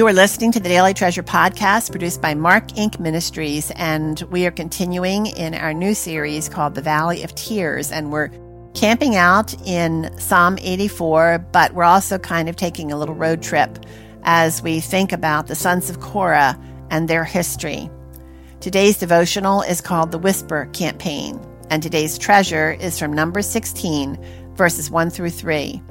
You are listening to the Daily Treasure podcast produced by Mark Inc. Ministries, and we are continuing in our new series called The Valley of Tears. And we're camping out in Psalm 84, but we're also kind of taking a little road trip as we think about the sons of Korah and their history. Today's devotional is called The Whisper Campaign, and today's treasure is from Numbers 16, verses 1 through 3.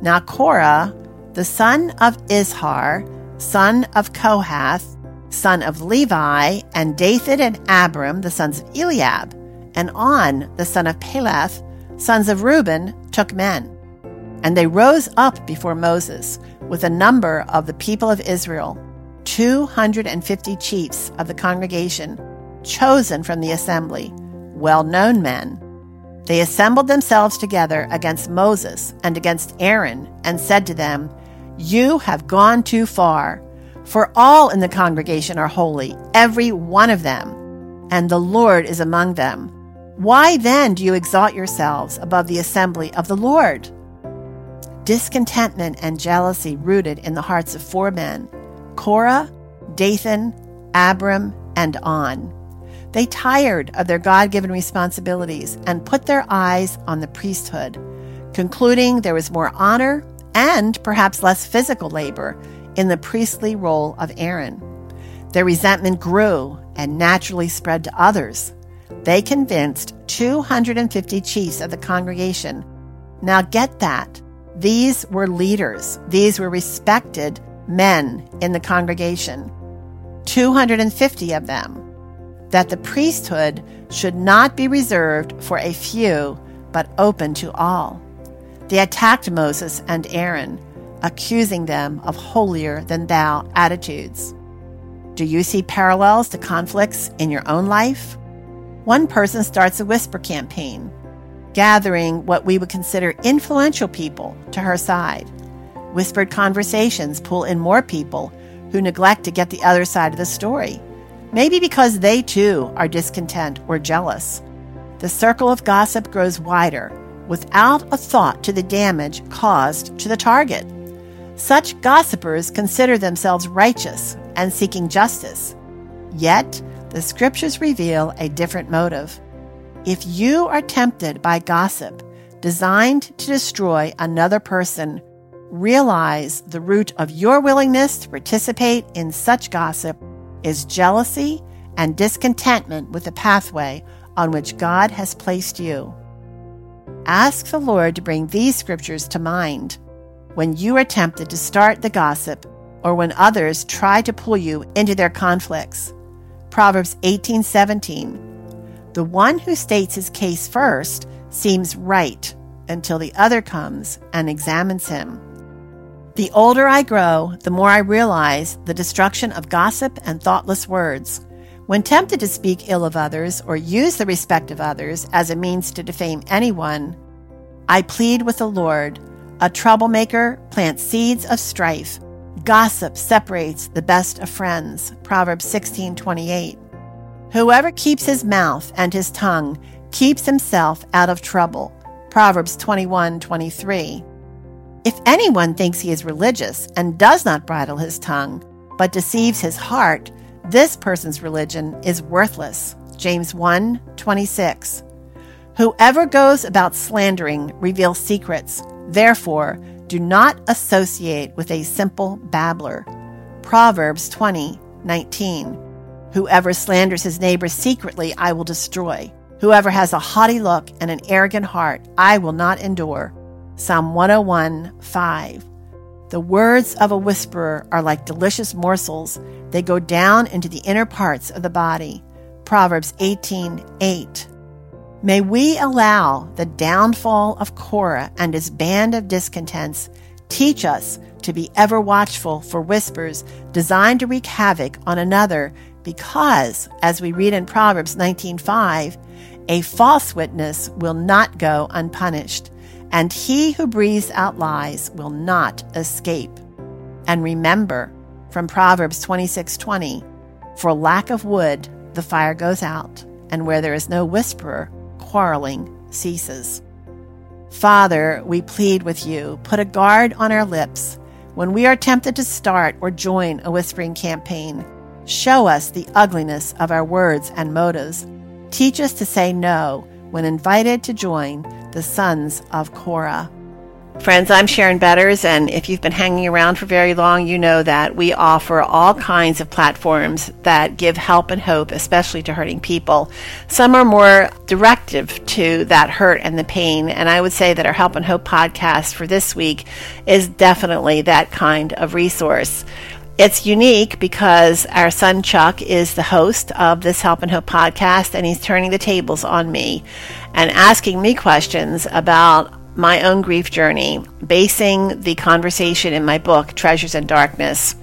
Now, Korah, the son of Izhar, son of Kohath, son of Levi, and Dathan and Abiram, the sons of Eliab, and On, the son of Peleth, sons of Reuben, took men. And they rose up before Moses with a number of the people of Israel, 250 chiefs of the congregation, chosen from the assembly, well known men. They assembled themselves together against Moses and against Aaron, and said to them, you have gone too far, for all in the congregation are holy, every one of them, and the Lord is among them. Why then do you exalt yourselves above the assembly of the Lord? Discontentment and jealousy rooted in the hearts of four men Korah, Dathan, Abiram, and On. They tired of their God given responsibilities and put their eyes on the priesthood, concluding there was more honor and perhaps less physical labor in the priestly role of Aaron. Their resentment grew and naturally spread to others. They convinced 250 chiefs of the congregation. Now get that. These were leaders. These were respected men in the congregation. 250 of them. That the priesthood should not be reserved for a few, but open to all. They attacked Moses and Aaron, accusing them of holier than thou attitudes. Do you see parallels to conflicts in your own life? One person starts a whisper campaign, gathering what we would consider influential people to her side. Whispered conversations pull in more people who neglect to get the other side of the story, maybe because they too are discontent or jealous. The circle of gossip grows wider without a thought to the damage caused to the target. Such gossipers consider themselves righteous and seeking justice. Yet, the scriptures reveal a different motive. If you are tempted by gossip designed to destroy another person, realize the root of your willingness to participate in such gossip is jealousy and discontentment with the pathway on which God has placed you. Ask the Lord to bring these scriptures to mind when you are tempted to start the gossip or when others try to pull you into their conflicts. Proverbs 18:17 The one who states his case first seems right until the other comes and examines him. The older I grow, the more I realize the destruction of gossip and thoughtless words. When tempted to speak ill of others or use the respect of others as a means to defame anyone, I plead with the Lord. A troublemaker plants seeds of strife. Gossip separates the best of friends. Proverbs 16:28. Whoever keeps his mouth and his tongue keeps himself out of trouble. Proverbs 21:23. If anyone thinks he is religious and does not bridle his tongue, but deceives his heart, this person's religion is worthless. James 1 26. Whoever goes about slandering reveals secrets. Therefore, do not associate with a simple babbler. Proverbs 20 19. Whoever slanders his neighbor secretly, I will destroy. Whoever has a haughty look and an arrogant heart, I will not endure. Psalm 101 5. The words of a whisperer are like delicious morsels. They go down into the inner parts of the body. Proverbs 18 8. May we allow the downfall of Korah and his band of discontents teach us to be ever watchful for whispers designed to wreak havoc on another because as we read in Proverbs 19:5 a false witness will not go unpunished and he who breathes out lies will not escape. And remember from Proverbs 26:20, for lack of wood the fire goes out, and where there is no whisperer, quarreling ceases. Father, we plead with you, put a guard on our lips. when we are tempted to start or join a whispering campaign. Show us the ugliness of our words and motives. Teach us to say no when invited to join the sons of Korah. Friends, I'm Sharon Betters, and if you've been hanging around for very long, you know that we offer all kinds of platforms that give help and hope, especially to hurting people. Some are more directive to that hurt and the pain, and I would say that our Help and Hope podcast for this week is definitely that kind of resource. It's unique because our son Chuck is the host of this Help and Hope podcast, and he's turning the tables on me and asking me questions about my own grief journey, basing the conversation in my book, Treasures in Darkness.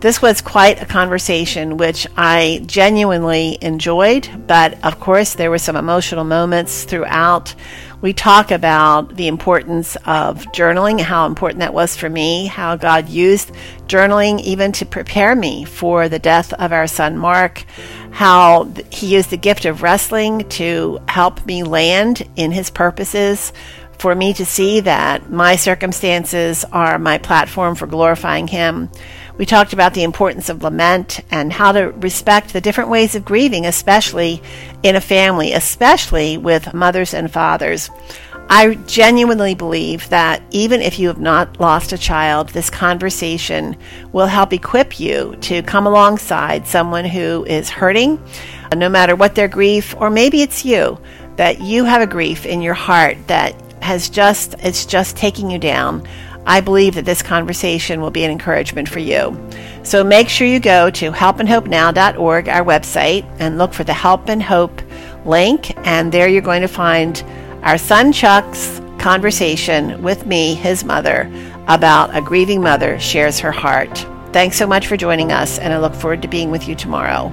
This was quite a conversation which I genuinely enjoyed, but of course, there were some emotional moments throughout. We talk about the importance of journaling, how important that was for me, how God used journaling even to prepare me for the death of our son Mark, how he used the gift of wrestling to help me land in his purposes for me to see that my circumstances are my platform for glorifying Him. We talked about the importance of lament and how to respect the different ways of grieving, especially in a family, especially with mothers and fathers. I genuinely believe that even if you have not lost a child, this conversation will help equip you to come alongside someone who is hurting, no matter what their grief, or maybe it's you, that you have a grief in your heart that has just it's just taking you down, I believe that this conversation will be an encouragement for you. So make sure you go to helpandhopenow.org, our website, and look for the Help and Hope link, and there you're going to find our son Chuck's conversation with me, his mother, about a grieving mother shares her heart. Thanks so much for joining us, and I look forward to being with you tomorrow.